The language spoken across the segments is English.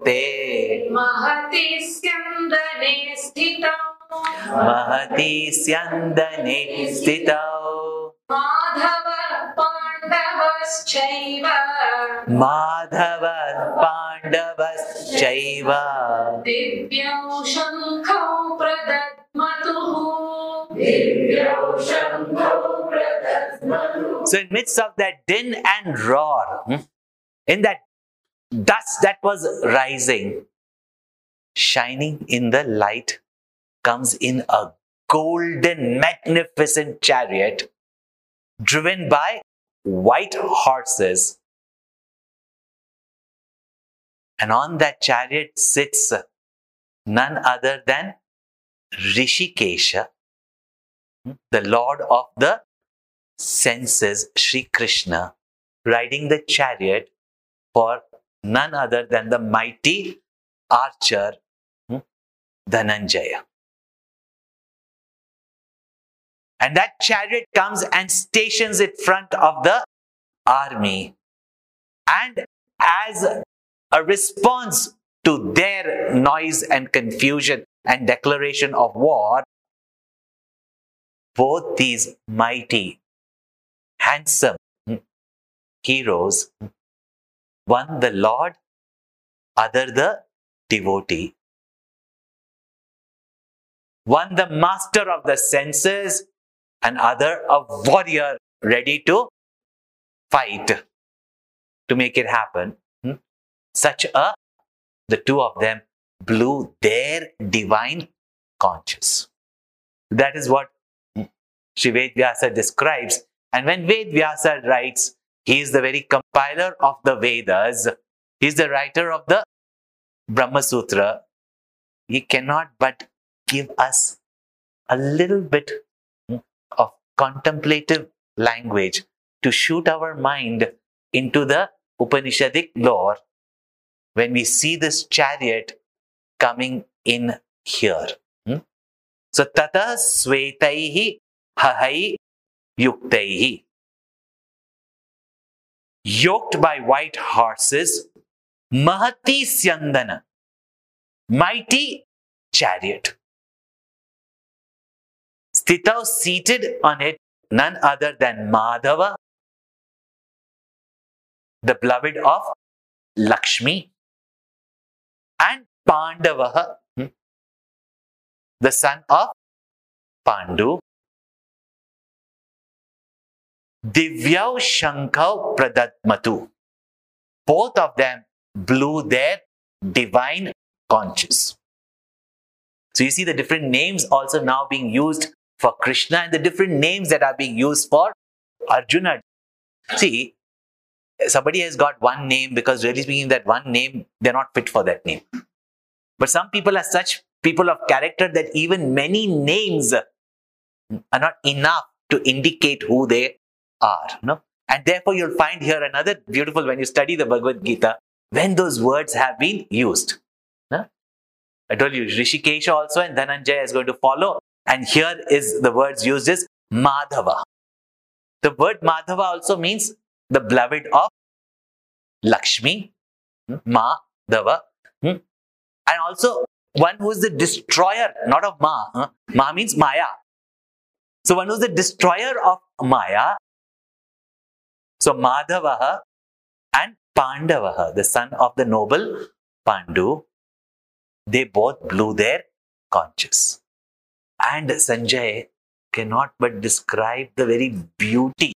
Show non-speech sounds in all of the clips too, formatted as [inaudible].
तश्वेतैर्युक्ते महति स्यन्दने स्थितौ महती स्यन्दने स्थितौ माधव पाण्डवश्चैव Madhava पाण्डवश्चैव दिव्यौ शङ्खौ प्रदद्मतुः So, in midst of that din and roar, hmm, in that dust that was rising, shining in the light comes in a golden, magnificent chariot driven by white horses. And on that chariot sits none other than Rishikesha, the Lord of the senses, Sri Krishna, riding the chariot for none other than the mighty archer hmm, Dhananjaya. And that chariot comes and stations in front of the army. And as a response to their noise and confusion and declaration of war, both these mighty, handsome hmm, heroes, hmm, one the Lord, other the devotee, one the master of the senses, and other a warrior ready to fight to make it happen. Hmm? Such a, the two of them blew their divine conscience. That is what Sri Ved Vyasa describes. And when Ved Vyasa writes, he is the very compiler of the Vedas, he is the writer of the Brahma Sutra. He cannot but give us a little bit of contemplative language to shoot our mind into the Upanishadic lore when we see this chariot coming in here. Hmm? So, tata svetaihi hahai yuktaihi. Yoked by white horses, mahati syandana, mighty chariot. Stitau seated on it, none other than Madhava, the beloved of Lakshmi, and Pandavaha, hmm, the son of Pandu. Divyau Shankau Pradatmatu. Both of them blew their divine conches. So you see the different names also now being used for Krishna and the different names that are being used for Arjuna. See, somebody has got one name because really speaking, that one name, they're not fit for that name. But some people are such people of character that even many names are not enough to indicate who they are. No? And therefore, you'll find here another beautiful when you study the Bhagavad Gita, when those words have been used. No? I told you, Rishikesha also and Dhananjaya is going to follow. And here is the words used is Madhava. The word Madhava also means the beloved of Lakshmi, hmm, Madhava, hmm, and also one who is the destroyer, not of Ma. Ma means Maya. So one who is the destroyer of Maya. So Madhavaha and Pandavaha, the son of the noble Pandu, they both blew their conches. And Sanjay cannot but describe the very beauty,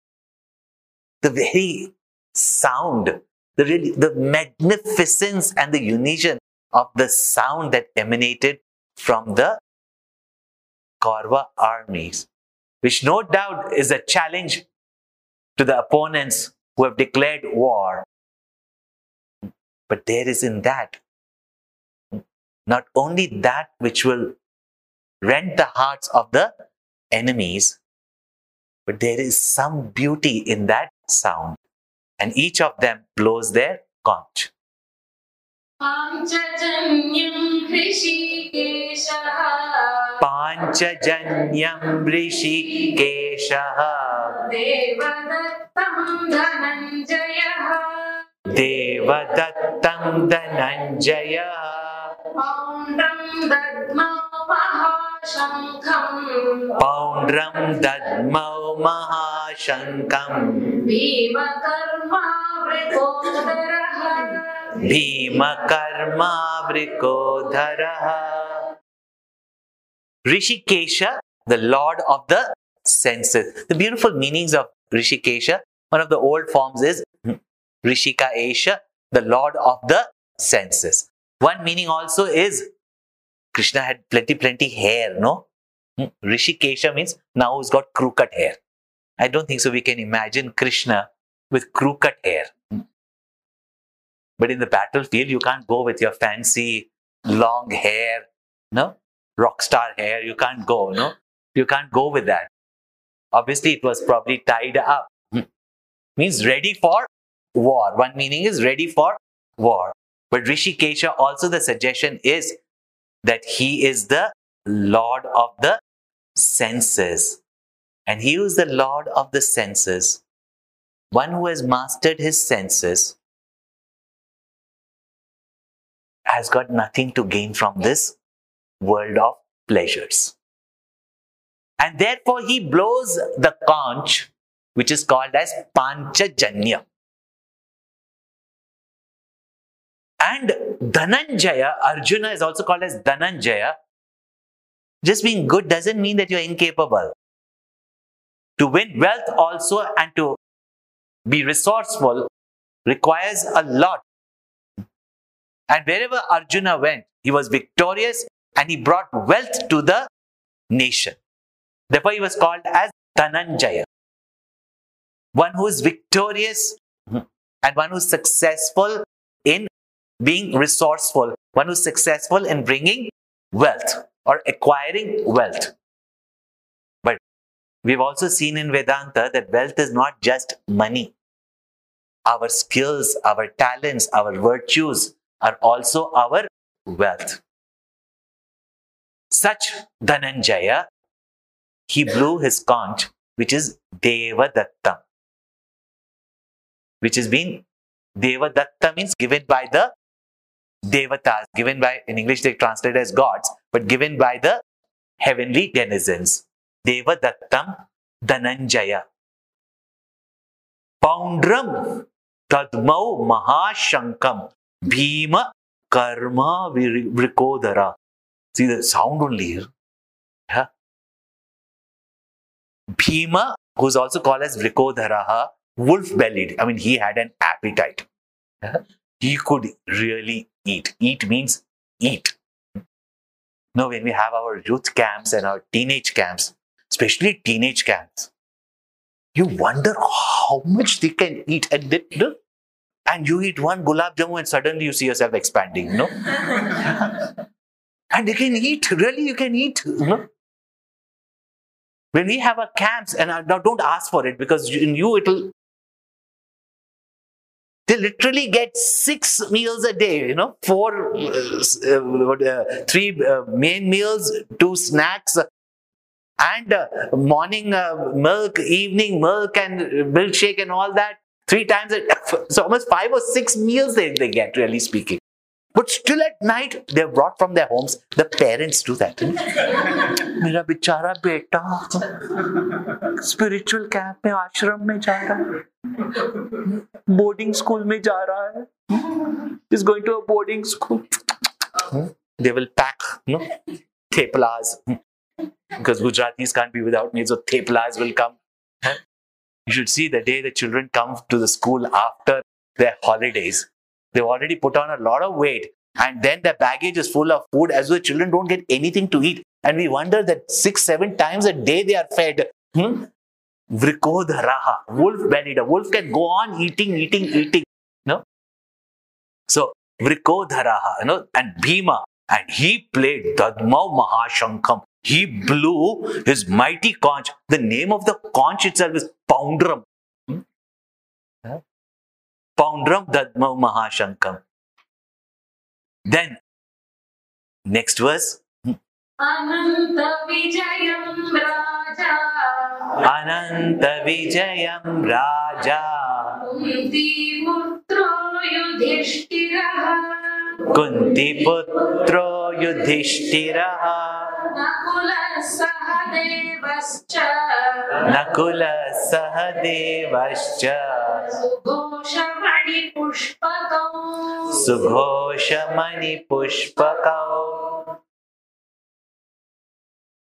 the very sound, the really the magnificence and the unison of the sound that emanated from the Kaurva armies, which no doubt is a challenge to the opponents who have declared war. But there is in that not only that which will rend the hearts of the enemies, but there is some beauty in that sound. And each of them blows their conch. पाञ्चजन्यं हृषीकेशः Panchajanyam Rishikesha देवदत्तं धनञ्जयः। देवदत्तं धनञ्जयः। पौण्ड्रं दद्मौ महाशङ्खम्। पौण्ड्रं दद्मौ भीमकर्मावृकोदरः। Rishikesha, the lord of the senses. The beautiful meanings of Rishikesha, one of the old forms is Rishika Esha, the lord of the senses. One meaning also is Krishna had plenty, plenty hair, no? Hmm. Rishikesha means now he's got crew cut hair. I don't think so. We can imagine Krishna with crew cut hair. Hmm. But in the battlefield, you can't go with your fancy long hair, no? Rock star hair. You can't go, no? You can't go with that. Obviously, it was probably tied up. Hmm. Means ready for war. One meaning is ready for war. But Rishikesha, also the suggestion is that he is the Lord of the senses. And he is the Lord of the senses, one who has mastered his senses, has got nothing to gain from this world of pleasures. And therefore, he blows the conch, which is called as Panchajanya. And Dhananjaya, Arjuna is also called as Dhananjaya. Just being good doesn't mean that you're incapable. To win wealth also and to be resourceful requires a lot. And wherever Arjuna went, he was victorious and he brought wealth to the nation. Therefore, he was called as Dhananjaya. One who is victorious and one who is successful in being resourceful, one who is successful in bringing wealth or acquiring wealth. But we've also seen in Vedanta that wealth is not just money. Our skills, our talents, our virtues are also our wealth. Such Dhananjaya, he blew his conch, which is Devadatta, which has been Devadatta means given by the Devatas, given by, in English they translate as gods, but given by the heavenly denizens. Devadattam Dhananjaya. Poundram Dadmau Mahashankam Bhima Karma Vrikodara. See the sound only here. Yeah. Bhima, who's also called as Vrikodharaha, wolf bellied. I mean, he had an appetite. He could really eat. Eat means eat. No, when we have our youth camps and our teenage camps, especially teenage camps, you wonder how much they can eat. And, they, and you eat one gulab jamun and suddenly you see yourself expanding, no? [laughs] and they can eat, really, you can eat, no? When we have our camps, and now don't ask for it because in you it'll they literally get six meals a day you know four uh, uh, three uh, main meals two snacks and uh, morning uh, milk evening milk and milkshake and all that three times a, [laughs] so almost five or six meals they, they get really speaking but still at night they're brought from their homes the parents do that मेरा बेचारा बेटा spiritual camp में आश्रम में जा रहा है boarding school में जा रहा है is going to a boarding school they will pack no theplas because gujaratis can't be without meat so theplas will come you should see the day the children come to the school after their holidays they've already put on a lot of weight and then their baggage is full of food as the children don't get anything to eat and we wonder that six seven times a day they are fed hmm? Vrikodharaha, wolf bellied. A wolf can go on eating, eating, eating. No? So, Vrikodharaha, you know, and Bhima, and he played Dadmau Mahashankam. He blew his mighty conch. The name of the conch itself is Poundram. Hmm? Poundram Dadmau Mahashankam. Then, next verse. Anant Vijayam राजा अनंत विजयम राजा कुंती पुत्रो युधिष्ठिरः कुंती पुत्रो युधिष्ठिरः नकुलसहदेवश्च। नकुलसहदेवश्च। सुघोषमणिपुष्पकौ। सुघोषमणिपुष्पकौ।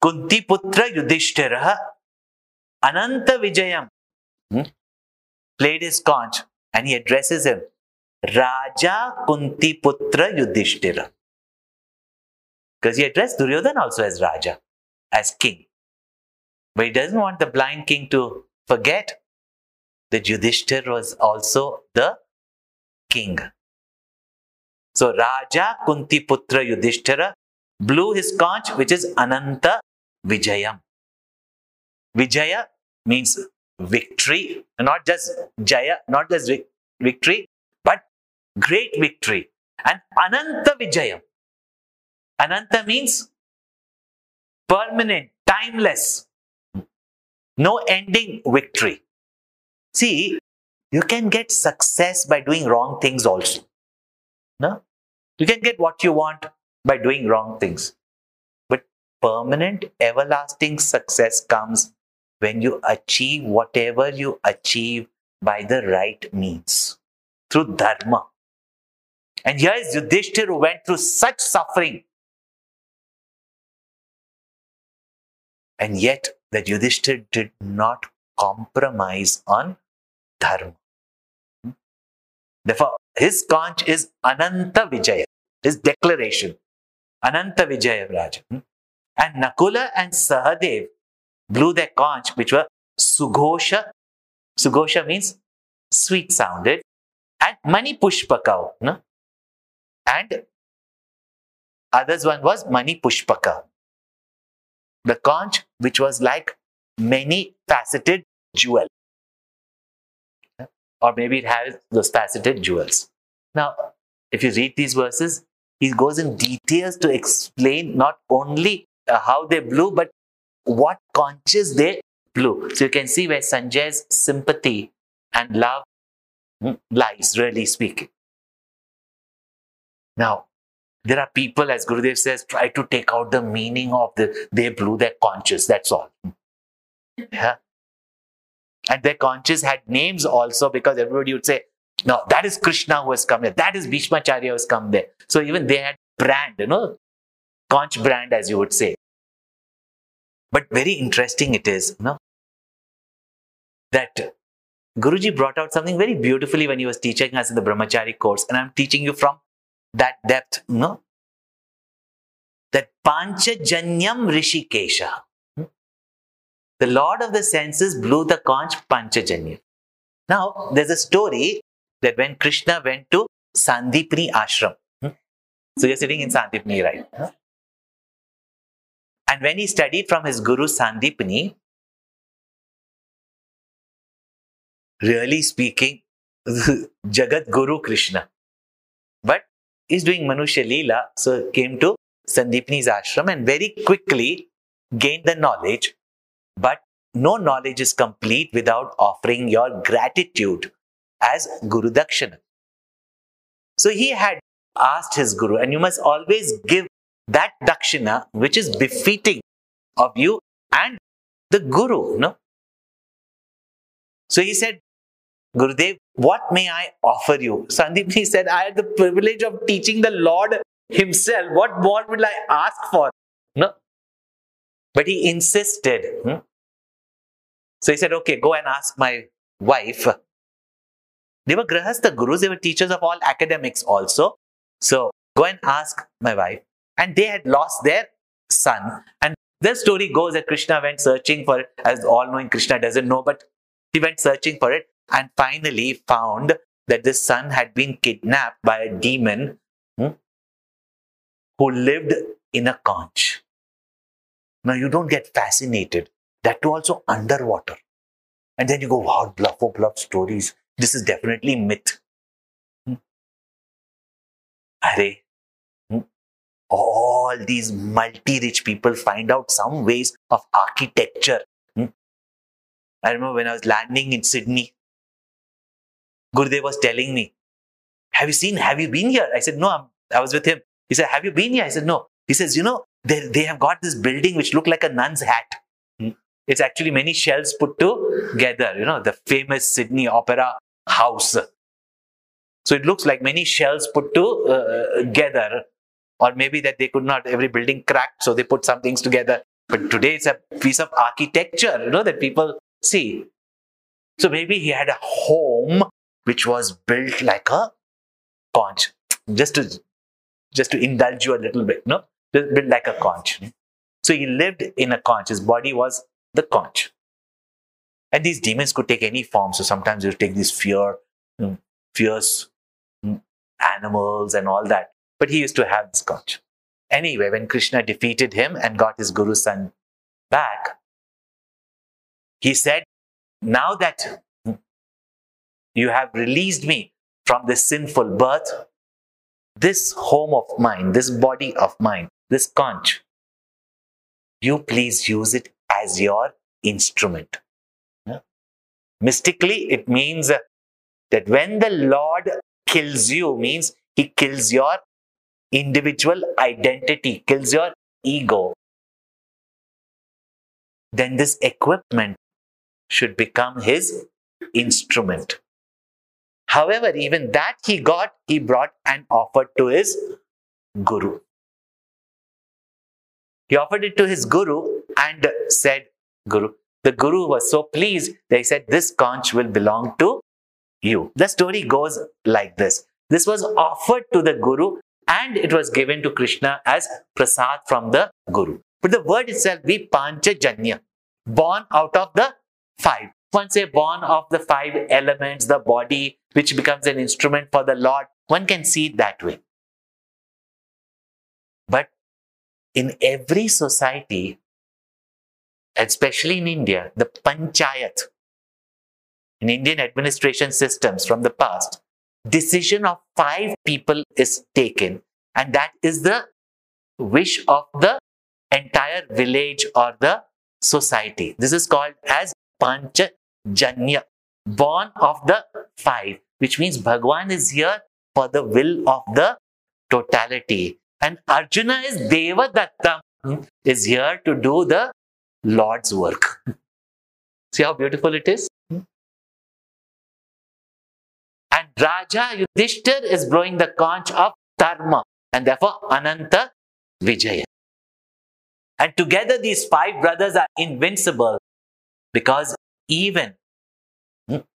Kuntiputra Yudhishthira Anant Vijayam played is conch and he addresses him raja Kunti putra Yudhishthira Because he addressed Duryodhana also as Raja, as king. But he doesn't want the blind king to forget that Yudhishthir was also the king. So Raja Kuntiputra Yudhishthira blew his conch, which is Ananta Vijayam. Vijaya means victory, not just Jaya, not just victory, but great victory. And Ananta Vijayam. Ananta means permanent, timeless, no ending victory. See, you can get success by doing wrong things also. No? You can get what you want by doing wrong things. But permanent, everlasting success comes when you achieve whatever you achieve by the right means through dharma. And here is Yudhishthir who went through such suffering. And yet, that Yudhishthir did not compromise on dharma. Hmm? Therefore, his conch is Ananta Vijaya, his declaration. Ananta Vijaya Raja. Hmm? And Nakula and Sahadev blew their conch, which were Sughosha. Sughosha means sweet sounded. And Mani Pushpaka. No? Hmm? And others one was Mani Pushpaka. The conch, which was like many faceted jewel. Or maybe it has those faceted jewels. Now, if you read these verses, he goes in details to explain not only uh, how they blew, but what conches they blew. So you can see where Sanjay's sympathy and love mm, lies, really speaking. Now, there are people, as Gurudev says, try to take out the meaning of the they blew their conches. That's all. Yeah. And their conches had names also because everybody would say, no, that is Krishna who has come there. That is Bhishmacharya who has come there. So even they had brand, you know, conch brand, as you would say. But very interesting it is, you know, that Guruji brought out something very beautifully when he was teaching us in the Brahmachari course. And I'm teaching you from that depth, know, that Panchajanyam Rishikesha. The Lord of the senses blew the conch Panchajanya. Now, there's a story that when Krishna went to Sandipni ashram. So you're sitting in Sandipni, right? And when he studied from his guru Sandipni, really speaking, [laughs] Jagat Guru Krishna. But he's doing Manusha Leela, so came to Sandipni's ashram and very quickly gained the knowledge. But no knowledge is complete without offering your gratitude as Guru Dakshana. So he had asked his Guru, and you must always give that Dakshana which is befitting of you and the Guru. No? So he said, Gurudev, what may I offer you? Sandipni said, I had the privilege of teaching the Lord Himself. What more will I ask for? No. But he insisted. hmm? So he said, okay, go and ask my wife. They were Grahastha Gurus, they were teachers of all academics also. So go and ask my wife. And they had lost their son. And the story goes that Krishna went searching for it, as all knowing Krishna doesn't know, but he went searching for it and finally found that the son had been kidnapped by a demon hmm, who lived in a conch. Now you don't get fascinated. That too also underwater. And then you go, wow, bluff oh bluff stories. This is definitely myth. Hmm. Are hmm, all these multi-rich people find out some ways of architecture hmm, I remember when I was landing in Sydney, Gurudev was telling me, Have you seen, have you been here? I said, No, I'm, I was with him. He said, Have you been here? I said, No. He says, You know, they, they have got this building which looked like a nun's hat. Hmm. It's actually many shells put together, you know, the famous Sydney Opera House. So it looks like many shells put together, or maybe that they could not, every building cracked, so they put some things together. But today it's a piece of architecture, you know, that people see. So maybe he had a home which was built like a conch, just to just to indulge you a little bit, no? Just built like a conch. So he lived in a conch. His body was the conch. And these demons could take any form. So sometimes would take these fear, mm, fierce mm, animals and all that. But he used to have this conch. Anyway, when Krishna defeated him and got his Guru son back, he said, Now that you have released me from this sinful birth, this home of mine, this body of mine, this conch, you please use it as your instrument. Yeah? Mystically, it means that when the Lord kills you, means he kills your individual identity, kills your ego. Then this equipment should become his instrument. However, even that he got, he brought and offered to his guru. He offered it to his guru and said, Guru. The guru was so pleased that he said, This conch will belong to you. The story goes like this. This was offered to the guru and it was given to Krishna as prasad from the guru. But the word itself, we panchajanya, born out of the five. One say born of the five elements, the body, which becomes an instrument for the Lord. One can see it that way. But in every society, especially in India, the panchayat, in Indian administration systems from the past, decision of five people is taken, and that is the wish of the entire village or the society. This is called as Panchajanya, born of the five, which means Bhagwan is here for the will of the totality. And Arjuna is Devadatta, hmm, is here to do the Lord's work. [laughs] See how beautiful it is? Hmm. And Raja Yudhishthir is blowing the conch of Dharma and therefore Ananta Vijaya. And together these five brothers are invincible because even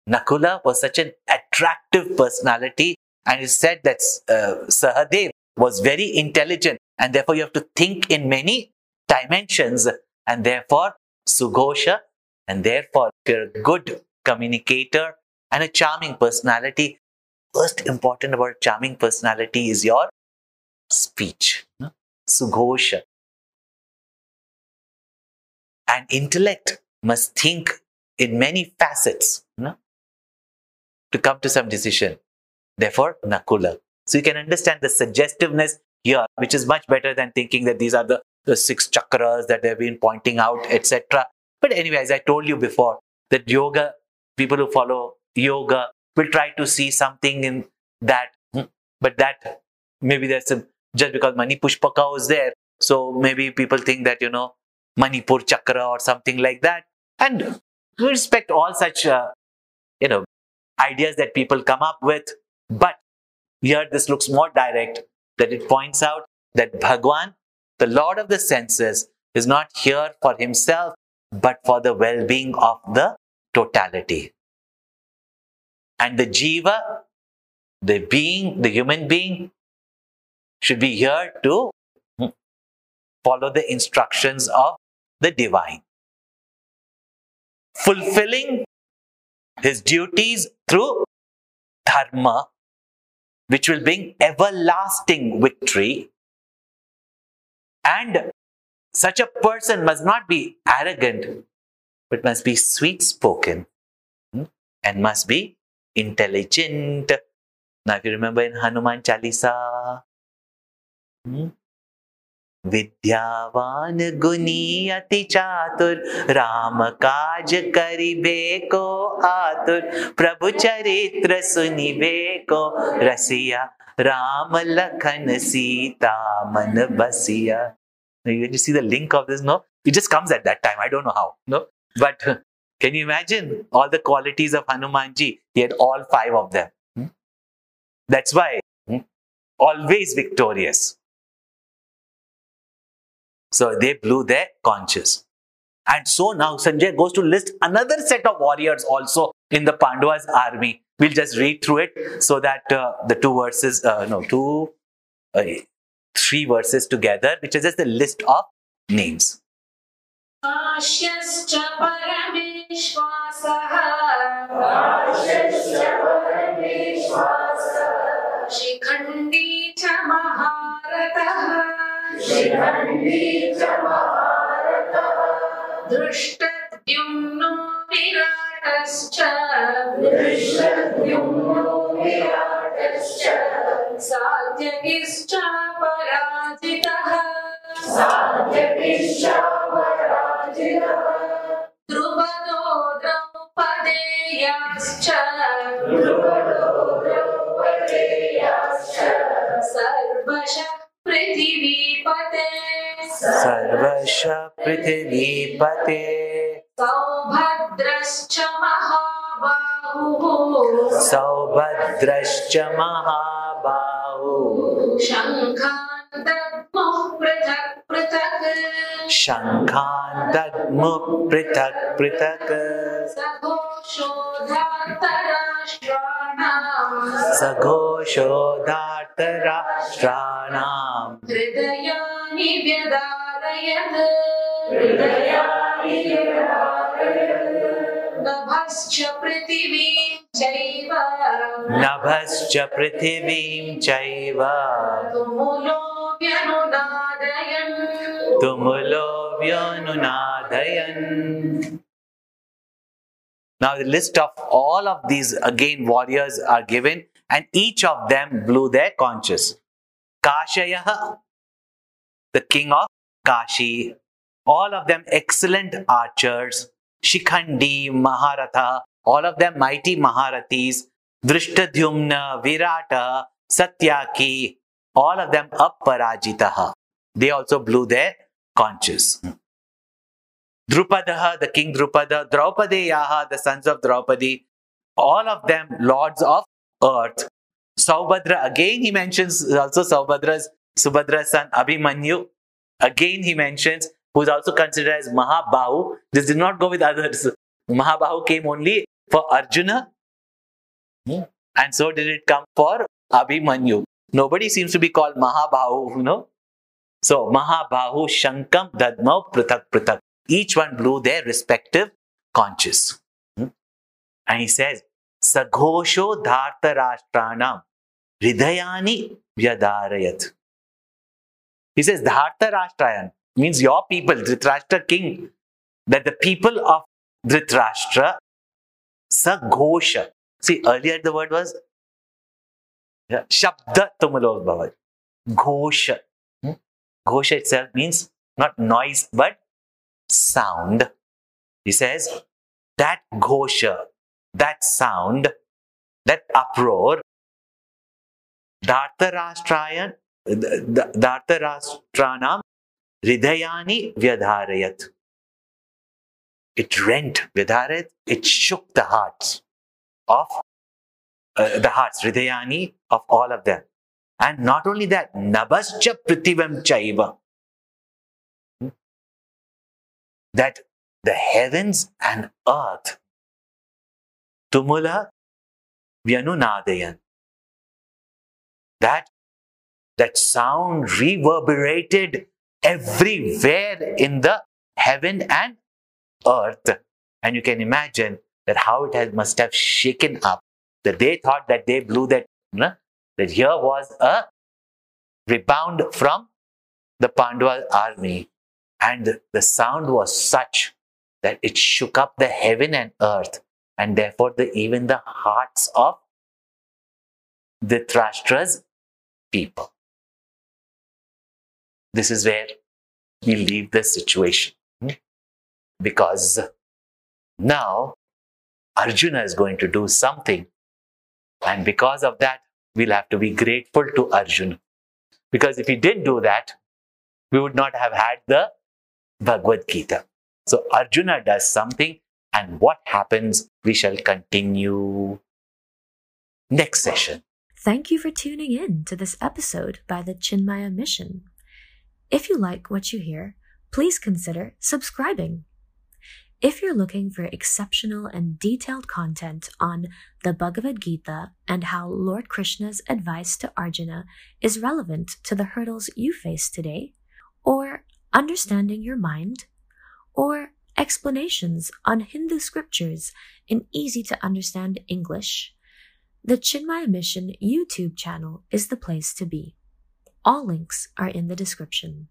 Nakula was such an attractive personality and it said that uh, Sahadev was very intelligent and therefore you have to think in many dimensions and therefore Sughosha and therefore you're a good communicator and a charming personality, first important about charming personality is your speech. No? Sughosha. And intellect must think in many facets to come to some decision. Therefore, Nakula. So you can understand the suggestiveness here, which is much better than thinking that these are the, the six chakras that they've been pointing out, etc. But anyway, as I told you before, that yoga, people who follow yoga will try to see something in that. Hmm, but that maybe there's some just because Manipushpaka was there. So maybe people think that, you know, Manipur chakra or something like that. And we respect all such, uh, you know, ideas that people come up with. But here this looks more direct that it points out that Bhagwan, the Lord of the senses, is not here for himself, but for the well being of the totality. And the jiva, the being, the human being, should be here to follow the instructions of the divine. Fulfilling his duties through dharma, which will bring everlasting victory. And such a person must not be arrogant, but must be sweet spoken and must be intelligent. Now, if you remember in Hanuman Chalisa, hmm, विद्यावान गुनी अति चातुर राम काज करिबे को आतुर प्रभु चरित्र सुनिबे को रसिया राम लखन सीता मन बसिया you see the link of this no it just comes at that time i don't know how no but can you imagine all the qualities of hanumanji he had all five of them Hmm? that's why hmm, always victorious so they blew their conches. And so now Sanjay goes to list another set of warriors also in the Pandavas army. We'll just read through it so that uh, the two verses, uh, no, two, uh, three verses together, which is just a list of names. काश्यश्च परमेश्वासः Shikhandi च महारथः दृष्टद्युम्नो विराटश्च सात्यकिश्च पराजितः द्रुपदो सर्वश पृथिवीपते। सौभद्रश्च महाबाहुः। सौभद्रश्च महाबाहु। शङ्खान् दद्मुः पृथक् पृथक्। शङ्खान् दद्मुः पृथक् पृथक्। सघोषोधातराष्ट्राणाम्। हृदयानि व्यदारयत् नभश्च पृथिवीं चैव नभश्च पृथिवीं चैव तुमुलो व्यनुनादयन् तुमुलो व्यनुनादयन् Now the list of all of these again warriors are given and each of them blew their conches. Kashayah, the king of Kashi, all of them excellent archers. Shikhandi, Maharatha, all of them mighty Maharathis. Drishtadhyumna, Virata, Satyaki, all of them aparajitaha. They also blew their conches. Drupadaha, the king Drupada, Draupadeyaha, the sons of Draupadi, all of them lords of earth. Saubhadra, again he mentions also Saubhadra's Subhadra's son Abhimanyu. Again he mentions who is also considered as Mahabahu. This did not go with others. Mahabahu came only for Arjuna. And so did it come for Abhimanyu. Nobody seems to be called Mahabahu, you know. So Mahabahu, Shankam, Dadma, Pratak, Pratak. Each one blew their respective conches. Hmm? And he says, Saghosho Dharta Rashtranam Hridayani Vyadarayat. He says, Dharta Rashtrayan means your people, Dhritarashtra king, that the people of Dhritarashtra, Saghosha. See, earlier the word was yeah, Shabda Tumulo Bhavat. Ghosha. Hmm? Ghosha itself means not noise but sound. He says that ghosha, that sound, that uproar, Dhartarashtrayan, Dhartarashtranam Hridayani Vyadharayat. It rent, Vyadharayat, it shook the hearts of uh, the hearts, Hridayani, of all of them. And not only that, Nabascha Pritivam Chaiva. That the heavens and earth, Tumula Vyanunadayan. That, that sound reverberated everywhere in the heaven and earth. And you can imagine that how it has, must have shaken up. That they thought that they blew that, know, that here was a rebound from the Pandava army. And the sound was such that it shook up the heaven and earth, and therefore the, even the hearts of the Thrashtra's people. This is where we leave the situation. Hmm? Because now Arjuna is going to do something. And because of that, we'll have to be grateful to Arjuna. Because if he didn't do that, we would not have had the Bhagavad Gita. So Arjuna does something, and what happens, we shall continue next session. Thank you for tuning in to this episode by the Chinmaya Mission. If you like what you hear, please consider subscribing. If you're looking for exceptional and detailed content on the Bhagavad Gita and how Lord Krishna's advice to Arjuna is relevant to the hurdles you face today, or understanding your mind, or explanations on Hindu scriptures in easy to understand English, the Chinmaya Mission YouTube channel is the place to be. All links are in the description.